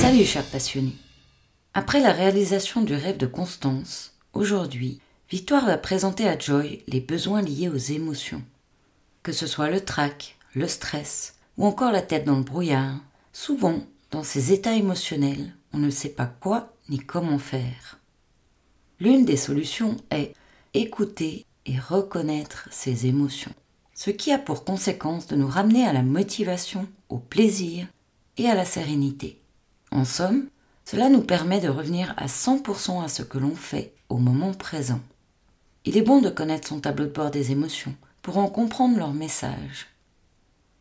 Salut chers passionnés. Après la réalisation du rêve de Constance, aujourd'hui, Victoire va présenter à Joy les besoins liés aux émotions. Que ce soit le trac, le stress ou encore la tête dans le brouillard, souvent, dans ces états émotionnels, on ne sait pas quoi ni comment faire. L'une des solutions est écouter et reconnaître ses émotions, ce qui a pour conséquence de nous ramener à la motivation, au plaisir et à la sérénité. En somme, cela nous permet de revenir à 100% à ce que l'on fait au moment présent. Il est bon de connaître son tableau de bord des émotions pour en comprendre leur message.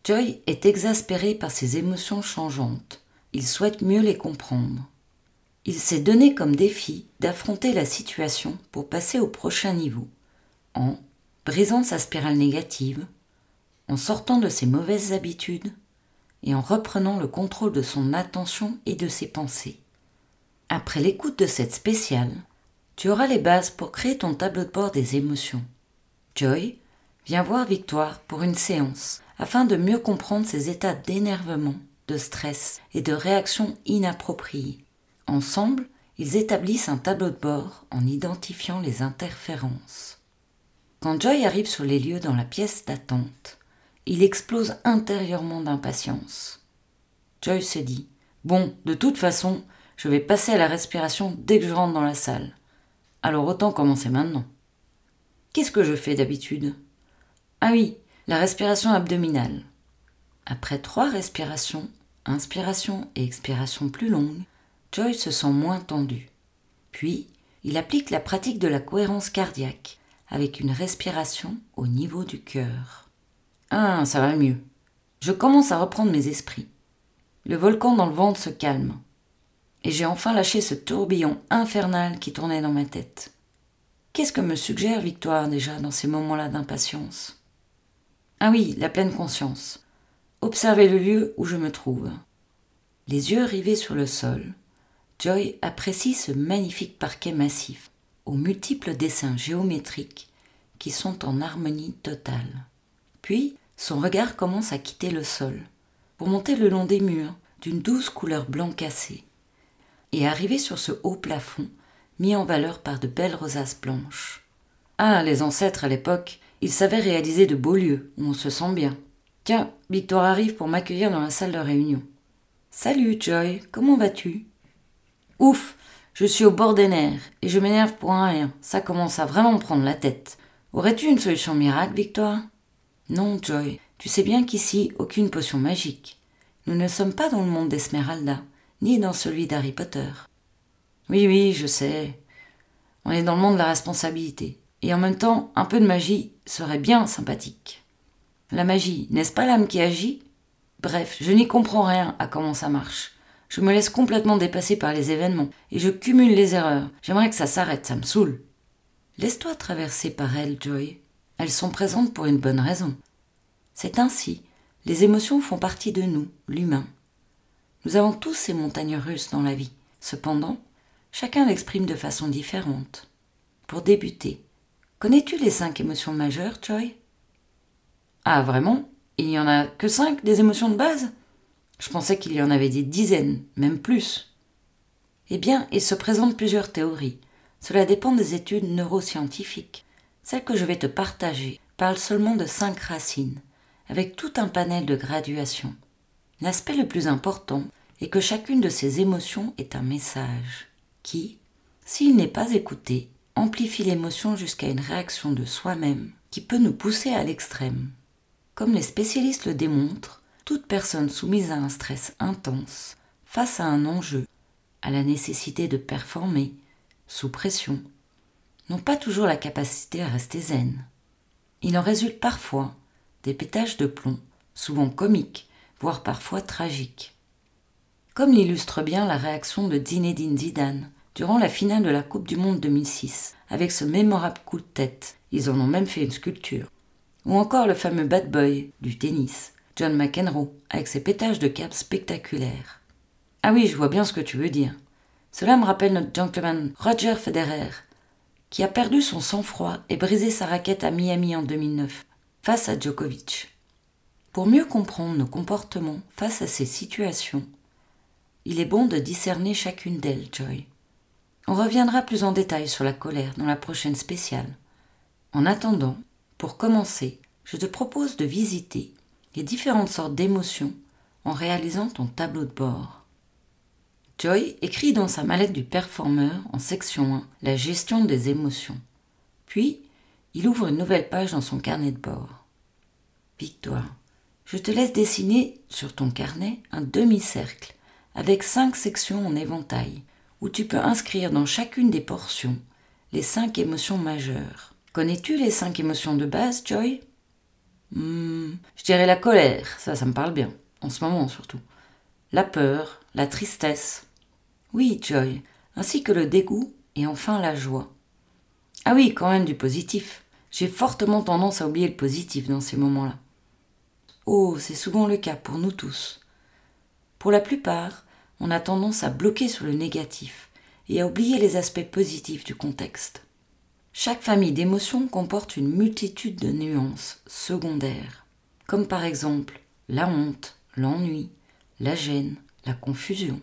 Joy est exaspéré par ses émotions changeantes. Il souhaite mieux les comprendre. Il s'est donné comme défi d'affronter la situation pour passer au prochain niveau, en brisant sa spirale négative, en sortant de ses mauvaises habitudes et en reprenant le contrôle de son attention et de ses pensées. Après l'écoute de cette spéciale, tu auras les bases pour créer ton tableau de bord des émotions. Joy vient voir Victoire pour une séance afin de mieux comprendre ses états d'énervement, de stress et de réaction inappropriées. Ensemble, ils établissent un tableau de bord en identifiant les interférences. Quand Joy arrive sur les lieux dans la pièce d'attente, il explose intérieurement d'impatience. Joy se dit Bon, de toute façon, je vais passer à la respiration dès que je rentre dans la salle. Alors autant commencer maintenant. Qu'est-ce que je fais d'habitude Ah oui, la respiration abdominale. Après trois respirations, inspiration et expiration plus longues, Joy se sent moins tendu. Puis, il applique la pratique de la cohérence cardiaque avec une respiration au niveau du cœur. Ah, ça va mieux. Je commence à reprendre mes esprits. Le volcan dans le ventre se calme et j'ai enfin lâché ce tourbillon infernal qui tournait dans ma tête. Qu'est-ce que me suggère Victoire déjà dans ces moments-là d'impatience? Ah oui, la pleine conscience. Observez le lieu où je me trouve. Les yeux rivés sur le sol, Joy apprécie ce magnifique parquet massif, aux multiples dessins géométriques qui sont en harmonie totale. Puis, son regard commence à quitter le sol, pour monter le long des murs d'une douce couleur blanc cassé et arriver sur ce haut plafond mis en valeur par de belles rosaces blanches. Ah, les ancêtres à l'époque, ils savaient réaliser de beaux lieux où on se sent bien. Victor arrive pour m'accueillir dans la salle de réunion. Salut, Joy, comment vas-tu? Ouf, je suis au bord des nerfs et je m'énerve pour un rien. Ça commence à vraiment me prendre la tête. Aurais-tu une solution miracle, Victoire Non, Joy, tu sais bien qu'ici, aucune potion magique. Nous ne sommes pas dans le monde d'Esmeralda ni dans celui d'Harry Potter. Oui, oui, je sais. On est dans le monde de la responsabilité. Et en même temps, un peu de magie serait bien sympathique. La magie, n'est-ce pas l'âme qui agit? Bref, je n'y comprends rien à comment ça marche. Je me laisse complètement dépasser par les événements et je cumule les erreurs. J'aimerais que ça s'arrête, ça me saoule. Laisse-toi traverser par elles, Joy. Elles sont présentes pour une bonne raison. C'est ainsi. Les émotions font partie de nous, l'humain. Nous avons tous ces montagnes russes dans la vie. Cependant, chacun l'exprime de façon différente. Pour débuter, connais-tu les cinq émotions majeures, Joy? Ah, vraiment? Il n'y en a que cinq des émotions de base? Je pensais qu'il y en avait des dizaines, même plus. Eh bien, il se présente plusieurs théories. Cela dépend des études neuroscientifiques. Celle que je vais te partager parle seulement de cinq racines, avec tout un panel de graduations. L'aspect le plus important et que chacune de ces émotions est un message qui, s'il n'est pas écouté, amplifie l'émotion jusqu'à une réaction de soi-même qui peut nous pousser à l'extrême. Comme les spécialistes le démontrent, toute personne soumise à un stress intense, face à un enjeu, à la nécessité de performer, sous pression, n'ont pas toujours la capacité à rester zen. Il en résulte parfois des pétages de plomb, souvent comiques, voire parfois tragiques comme l'illustre bien la réaction de Zinedine Zidane durant la finale de la Coupe du Monde 2006, avec ce mémorable coup de tête. Ils en ont même fait une sculpture. Ou encore le fameux bad boy du tennis, John McEnroe, avec ses pétages de cap spectaculaires. Ah oui, je vois bien ce que tu veux dire. Cela me rappelle notre gentleman Roger Federer, qui a perdu son sang-froid et brisé sa raquette à Miami en 2009 face à Djokovic. Pour mieux comprendre nos comportements face à ces situations, il est bon de discerner chacune d'elles, Joy. On reviendra plus en détail sur la colère dans la prochaine spéciale. En attendant, pour commencer, je te propose de visiter les différentes sortes d'émotions en réalisant ton tableau de bord. Joy écrit dans sa mallette du performeur en section 1 la gestion des émotions. Puis, il ouvre une nouvelle page dans son carnet de bord. Victoire, je te laisse dessiner sur ton carnet un demi-cercle avec cinq sections en éventail, où tu peux inscrire dans chacune des portions les cinq émotions majeures. Connais-tu les cinq émotions de base, Joy? Hmm, Je dirais la colère, ça, ça me parle bien, en ce moment surtout. La peur, la tristesse. Oui, Joy, ainsi que le dégoût et enfin la joie. Ah oui, quand même du positif. J'ai fortement tendance à oublier le positif dans ces moments-là. Oh, c'est souvent le cas pour nous tous. Pour la plupart, on a tendance à bloquer sur le négatif et à oublier les aspects positifs du contexte. Chaque famille d'émotions comporte une multitude de nuances secondaires, comme par exemple la honte, l'ennui, la gêne, la confusion.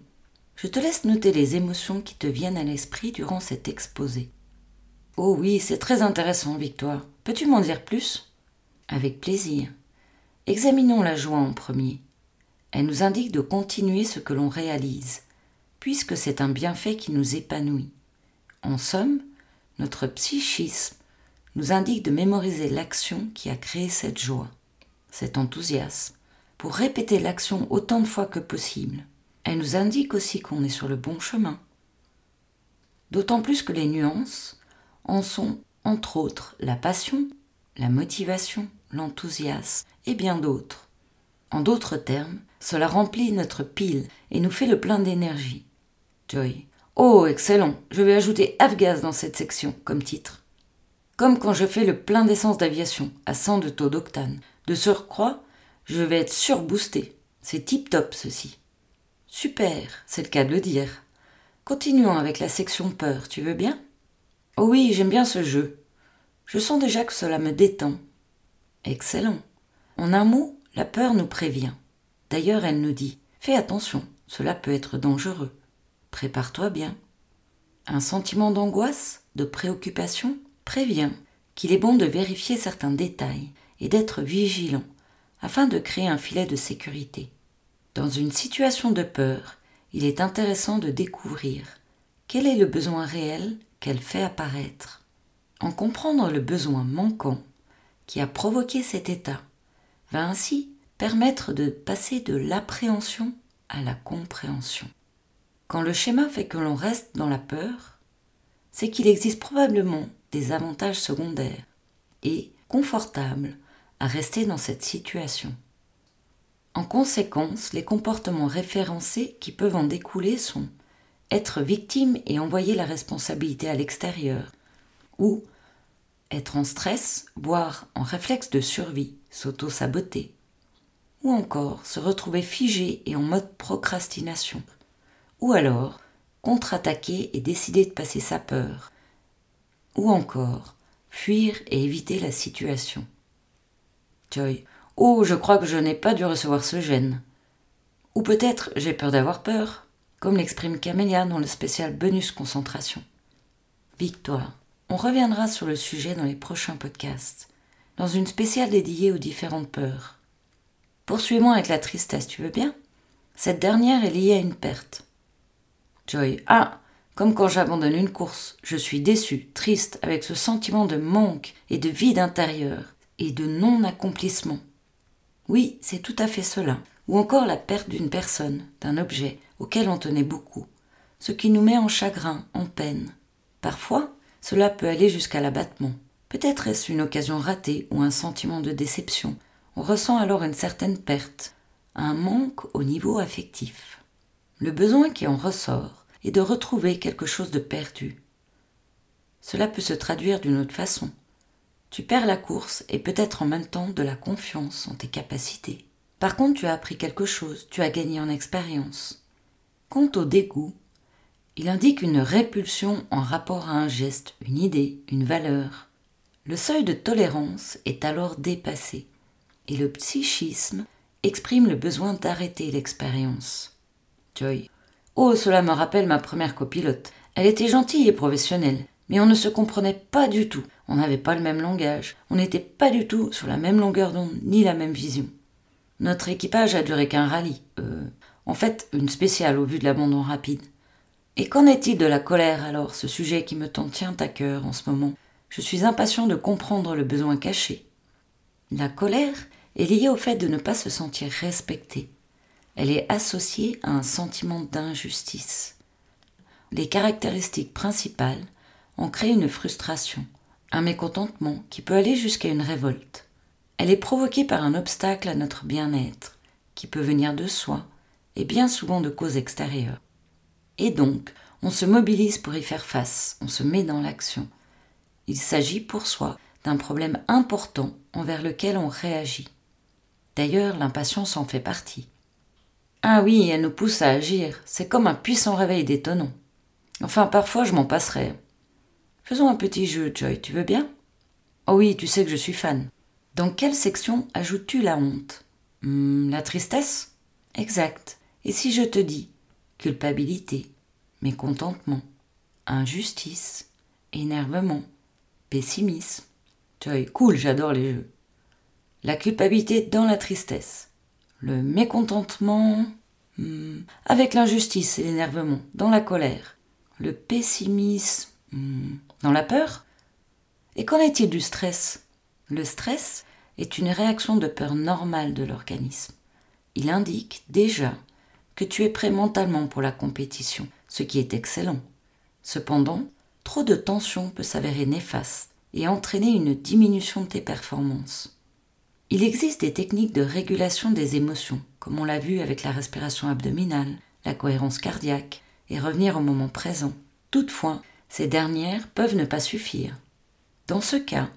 Je te laisse noter les émotions qui te viennent à l'esprit durant cet exposé. Oh oui, c'est très intéressant, Victoire. Peux-tu m'en dire plus? Avec plaisir. Examinons la joie en premier. Elle nous indique de continuer ce que l'on réalise, puisque c'est un bienfait qui nous épanouit. En somme, notre psychisme nous indique de mémoriser l'action qui a créé cette joie, cet enthousiasme, pour répéter l'action autant de fois que possible. Elle nous indique aussi qu'on est sur le bon chemin. D'autant plus que les nuances en sont, entre autres, la passion, la motivation, l'enthousiasme et bien d'autres. En d'autres termes, cela remplit notre pile et nous fait le plein d'énergie. Joy. Oh, excellent. Je vais ajouter Afgaz dans cette section comme titre. Comme quand je fais le plein d'essence d'aviation à 100 de taux d'octane. De surcroît, je vais être surboosté. C'est tip top ceci. Super, c'est le cas de le dire. Continuons avec la section peur, tu veux bien? Oh oui, j'aime bien ce jeu. Je sens déjà que cela me détend. Excellent. En un mot, la peur nous prévient. D'ailleurs, elle nous dit Fais attention, cela peut être dangereux. Prépare-toi bien. Un sentiment d'angoisse, de préoccupation, prévient qu'il est bon de vérifier certains détails et d'être vigilant afin de créer un filet de sécurité. Dans une situation de peur, il est intéressant de découvrir quel est le besoin réel qu'elle fait apparaître. En comprendre le besoin manquant qui a provoqué cet état va ainsi permettre de passer de l'appréhension à la compréhension. Quand le schéma fait que l'on reste dans la peur, c'est qu'il existe probablement des avantages secondaires et confortables à rester dans cette situation. En conséquence, les comportements référencés qui peuvent en découler sont être victime et envoyer la responsabilité à l'extérieur, ou être en stress, voire en réflexe de survie, s'auto-saboter, ou encore se retrouver figé et en mode procrastination, ou alors contre-attaquer et décider de passer sa peur, ou encore fuir et éviter la situation. Joy. Oh, je crois que je n'ai pas dû recevoir ce gène. Ou peut-être j'ai peur d'avoir peur, comme l'exprime Camélia dans le spécial bonus concentration. Victoire. On reviendra sur le sujet dans les prochains podcasts, dans une spéciale dédiée aux différentes peurs. Poursuivons avec la tristesse, tu veux bien? Cette dernière est liée à une perte. Joy. Ah Comme quand j'abandonne une course, je suis déçu, triste, avec ce sentiment de manque et de vide intérieur et de non-accomplissement. Oui, c'est tout à fait cela. Ou encore la perte d'une personne, d'un objet auquel on tenait beaucoup, ce qui nous met en chagrin, en peine. Parfois, cela peut aller jusqu'à l'abattement. Peut-être est-ce une occasion ratée ou un sentiment de déception, on ressent alors une certaine perte, un manque au niveau affectif. Le besoin qui en ressort est de retrouver quelque chose de perdu. Cela peut se traduire d'une autre façon. Tu perds la course et peut-être en même temps de la confiance en tes capacités. Par contre, tu as appris quelque chose, tu as gagné en expérience. Quant au dégoût, Il indique une répulsion en rapport à un geste, une idée, une valeur. Le seuil de tolérance est alors dépassé et le psychisme exprime le besoin d'arrêter l'expérience. Oh, cela me rappelle ma première copilote. Elle était gentille et professionnelle, mais on ne se comprenait pas du tout. On n'avait pas le même langage, on n'était pas du tout sur la même longueur d'onde ni la même vision. Notre équipage a duré qu'un rallye, euh, en fait une spéciale au vu de l'abandon rapide. Et qu'en est-il de la colère alors, ce sujet qui me tient à cœur en ce moment? Je suis impatient de comprendre le besoin caché. La colère est liée au fait de ne pas se sentir respecté. Elle est associée à un sentiment d'injustice. Les caractéristiques principales en créent une frustration, un mécontentement qui peut aller jusqu'à une révolte. Elle est provoquée par un obstacle à notre bien-être, qui peut venir de soi et bien souvent de causes extérieures. Et donc, on se mobilise pour y faire face, on se met dans l'action. Il s'agit pour soi d'un problème important envers lequel on réagit. D'ailleurs, l'impatience en fait partie. Ah oui, elle nous pousse à agir, c'est comme un puissant réveil détonnant. Enfin, parfois je m'en passerai. Faisons un petit jeu, Joy, tu veux bien? Oh oui, tu sais que je suis fan. Dans quelle section ajoutes-tu la honte? Hmm, La tristesse? Exact. Et si je te dis culpabilité, mécontentement, injustice, énervement, pessimisme? Joy, cool, j'adore les jeux. La culpabilité dans la tristesse. Le mécontentement hmm, avec l'injustice et l'énervement, dans la colère. Le pessimisme hmm, dans la peur Et qu'en est-il du stress? Le stress est une réaction de peur normale de l'organisme. Il indique déjà que tu es prêt mentalement pour la compétition, ce qui est excellent. Cependant, trop de tension peut s'avérer néfaste et entraîner une diminution de tes performances. Il existe des techniques de régulation des émotions, comme on l'a vu avec la respiration abdominale, la cohérence cardiaque et revenir au moment présent. Toutefois, ces dernières peuvent ne pas suffire. Dans ce cas,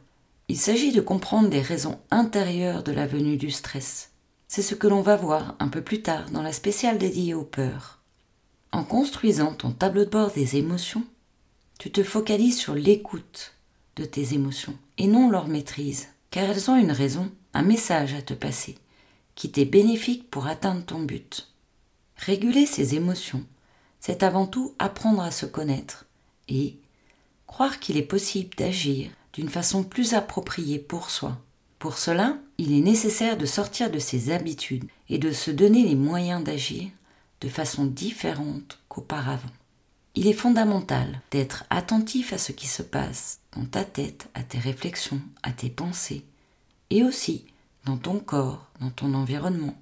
il s'agit de comprendre des raisons intérieures de la venue du stress. C'est ce que l'on va voir un peu plus tard dans la spéciale dédiée aux peurs. En construisant ton tableau de bord des émotions, tu te focalises sur l'écoute de tes émotions et non leur maîtrise, car elles ont une raison, un message à te passer, qui t'est bénéfique pour atteindre ton but. Réguler ces émotions, c'est avant tout apprendre à se connaître et croire qu'il est possible d'agir d'une façon plus appropriée pour soi. Pour cela, il est nécessaire de sortir de ses habitudes et de se donner les moyens d'agir de façon différente qu'auparavant. Il est fondamental d'être attentif à ce qui se passe dans ta tête, à tes réflexions, à tes pensées, et aussi dans ton corps, dans ton environnement.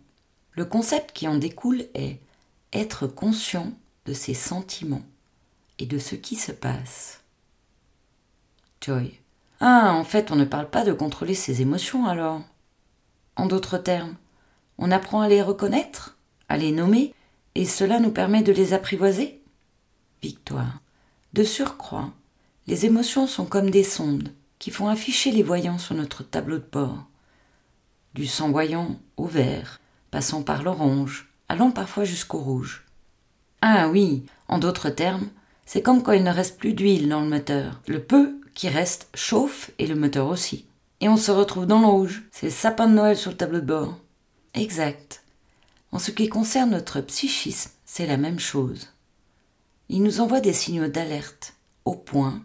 Le concept qui en découle est être conscient de ses sentiments et de ce qui se passe. Joy. Ah, en fait, on ne parle pas de contrôler ses émotions alors. En d'autres termes, on apprend à les reconnaître, à les nommer, et cela nous permet de les apprivoiser Victoire. De surcroît, les émotions sont comme des sondes qui font afficher les voyants sur notre tableau de bord. Du sang voyant au vert, passant par l'orange, allant parfois jusqu'au rouge. Ah oui, en d'autres termes, c'est comme quand il ne reste plus d'huile dans le moteur. Le peu qui reste chauffe et le moteur aussi. Et on se retrouve dans le rouge. C'est le sapin de Noël sur le tableau de bord. Exact. En ce qui concerne notre psychisme, c'est la même chose. Il nous envoie des signaux d'alerte, au point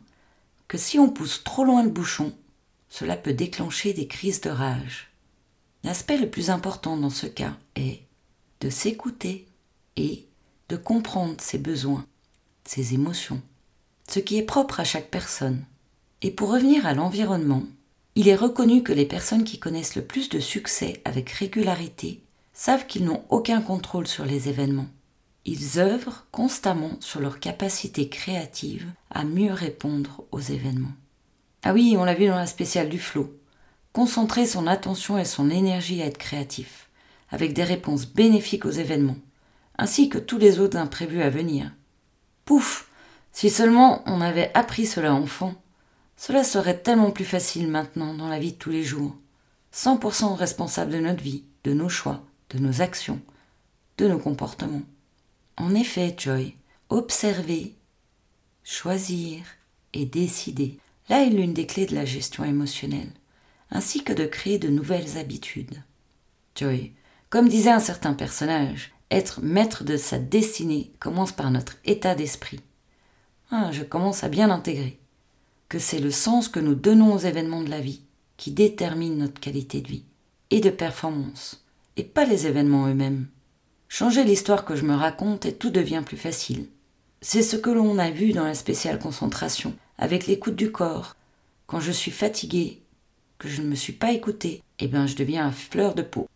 que si on pousse trop loin le bouchon, cela peut déclencher des crises de rage. L'aspect le plus important dans ce cas est de s'écouter et de comprendre ses besoins ses émotions, ce qui est propre à chaque personne. Et pour revenir à l'environnement, il est reconnu que les personnes qui connaissent le plus de succès avec régularité savent qu'ils n'ont aucun contrôle sur les événements. Ils œuvrent constamment sur leur capacité créative à mieux répondre aux événements. Ah oui, on l'a vu dans la spéciale du flow. Concentrer son attention et son énergie à être créatif, avec des réponses bénéfiques aux événements, ainsi que tous les autres imprévus à venir. Pouf Si seulement on avait appris cela enfant, cela serait tellement plus facile maintenant dans la vie de tous les jours. 100% responsable de notre vie, de nos choix, de nos actions, de nos comportements. En effet, Joy, observer choisir et décider. Là est l'une des clés de la gestion émotionnelle, ainsi que de créer de nouvelles habitudes. Joy, comme disait un certain personnage, être maître de sa destinée commence par notre état d'esprit. Ah, je commence à bien intégrer que c'est le sens que nous donnons aux événements de la vie qui détermine notre qualité de vie et de performance, et pas les événements eux-mêmes. Changer l'histoire que je me raconte et tout devient plus facile. C'est ce que l'on a vu dans la spéciale concentration, avec l'écoute du corps. Quand je suis fatigué, que je ne me suis pas écouté, eh bien je deviens à fleur de peau.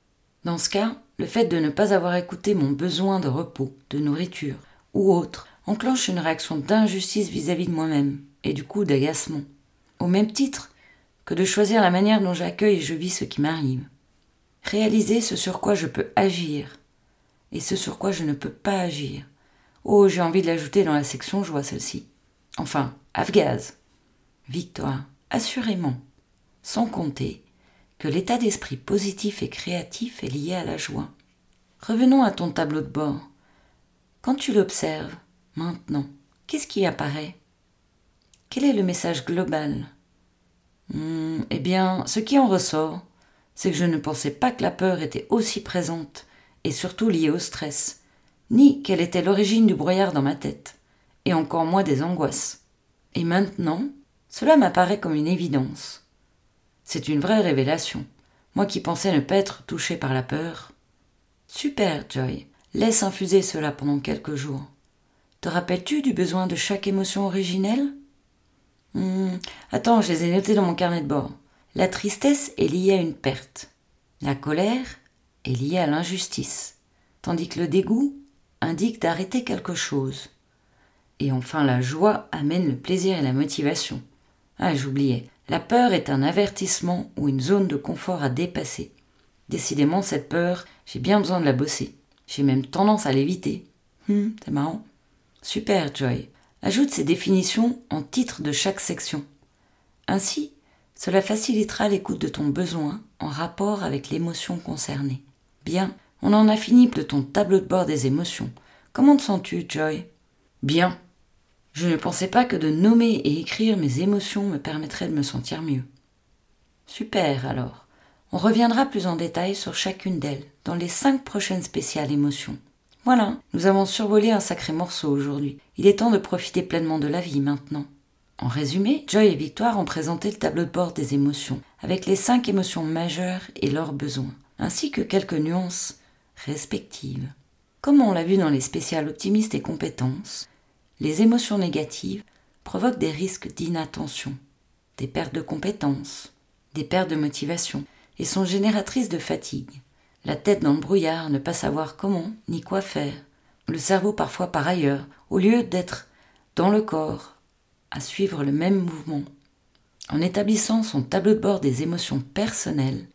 Dans ce cas, le fait de ne pas avoir écouté mon besoin de repos, de nourriture ou autre enclenche une réaction d'injustice vis-à-vis de moi-même et du coup d'agacement. Au même titre que de choisir la manière dont j'accueille et je vis ce qui m'arrive. Réaliser ce sur quoi je peux agir et ce sur quoi je ne peux pas agir. Oh, j'ai envie de l'ajouter dans la section joie celle-ci. Enfin, Afgaz. Victoire, assurément. Sans compter que l'état d'esprit positif et créatif est lié à la joie. Revenons à ton tableau de bord. Quand tu l'observes, maintenant, qu'est-ce qui apparaît? Quel est le message global? Hmm, Eh bien, ce qui en ressort, c'est que je ne pensais pas que la peur était aussi présente et surtout liée au stress, ni quelle était l'origine du brouillard dans ma tête, et encore moins des angoisses. Et maintenant, cela m'apparaît comme une évidence. C'est une vraie révélation. Moi qui pensais ne pas être touché par la peur. Super, Joy. Laisse infuser cela pendant quelques jours. Te rappelles-tu du besoin de chaque émotion originelle? Hmm, Attends, je les ai notés dans mon carnet de bord. La tristesse est liée à une perte. La colère est liée à l'injustice. Tandis que le dégoût indique d'arrêter quelque chose. Et enfin, la joie amène le plaisir et la motivation. Ah, j'oubliais. La peur est un avertissement ou une zone de confort à dépasser. Décidément, cette peur, j'ai bien besoin de la bosser. J'ai même tendance à l'éviter. Hum, c'est marrant. Super, Joy. Ajoute ces définitions en titre de chaque section. Ainsi, cela facilitera l'écoute de ton besoin en rapport avec l'émotion concernée. Bien, on en a fini de ton tableau de bord des émotions. Comment te sens-tu, Joy? Bien, je ne pensais pas que de nommer et écrire mes émotions me permettrait de me sentir mieux. Super alors. On reviendra plus en détail sur chacune d'elles dans les cinq prochaines spéciales émotions. Voilà, nous avons survolé un sacré morceau aujourd'hui. Il est temps de profiter pleinement de la vie maintenant. En résumé, Joy et Victoire ont présenté le tableau de bord des émotions, avec les cinq émotions majeures et leurs besoins, ainsi que quelques nuances respectives. Comme on l'a vu dans les spéciales optimistes et compétences, les émotions négatives provoquent des risques d'inattention, des pertes de compétences, des pertes de motivation et sont génératrices de fatigue. La tête dans le brouillard, ne pas savoir comment ni quoi faire. Le cerveau parfois par ailleurs, au lieu d'être dans le corps, à suivre le même mouvement. En établissant son tableau de bord des émotions personnelles,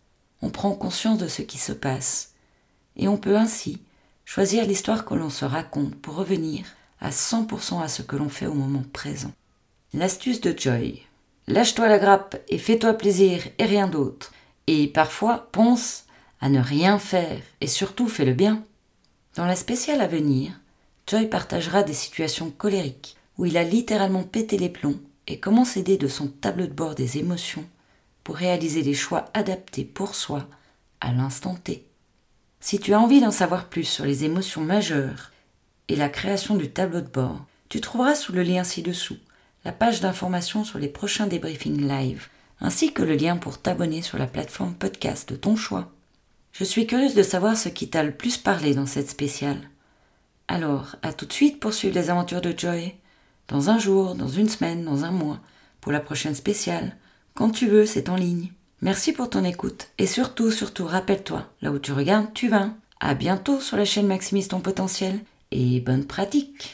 on prend conscience de ce qui se passe, et on peut ainsi choisir l'histoire que l'on se raconte pour revenir à 100% à ce que l'on fait au moment présent. L'astuce de Joy. Lâche-toi la grappe et fais-toi plaisir et rien d'autre. Et parfois, pense à ne rien faire et surtout fais le bien. Dans la spéciale à venir, Joy partagera des situations colériques où il a littéralement pété les plombs et comment s'aider de son tableau de bord des émotions pour réaliser les choix adaptés pour soi à l'instant T. Si tu as envie d'en savoir plus sur les émotions majeures et la création du tableau de bord, tu trouveras sous le lien ci-dessous la page d'information sur les prochains débriefings live, ainsi que le lien pour t'abonner sur la plateforme podcast de ton choix. Je suis curieuse de savoir ce qui t'a le plus parlé dans cette spéciale. Alors, à tout de suite pour suivre les aventures de Joy. Dans un jour, dans une semaine, dans un mois, pour la prochaine spéciale. Quand tu veux, c'est en ligne. Merci pour ton écoute et surtout, surtout, rappelle-toi, là où tu regardes, tu vas. À bientôt sur la chaîne Maximise ton potentiel et bonne pratique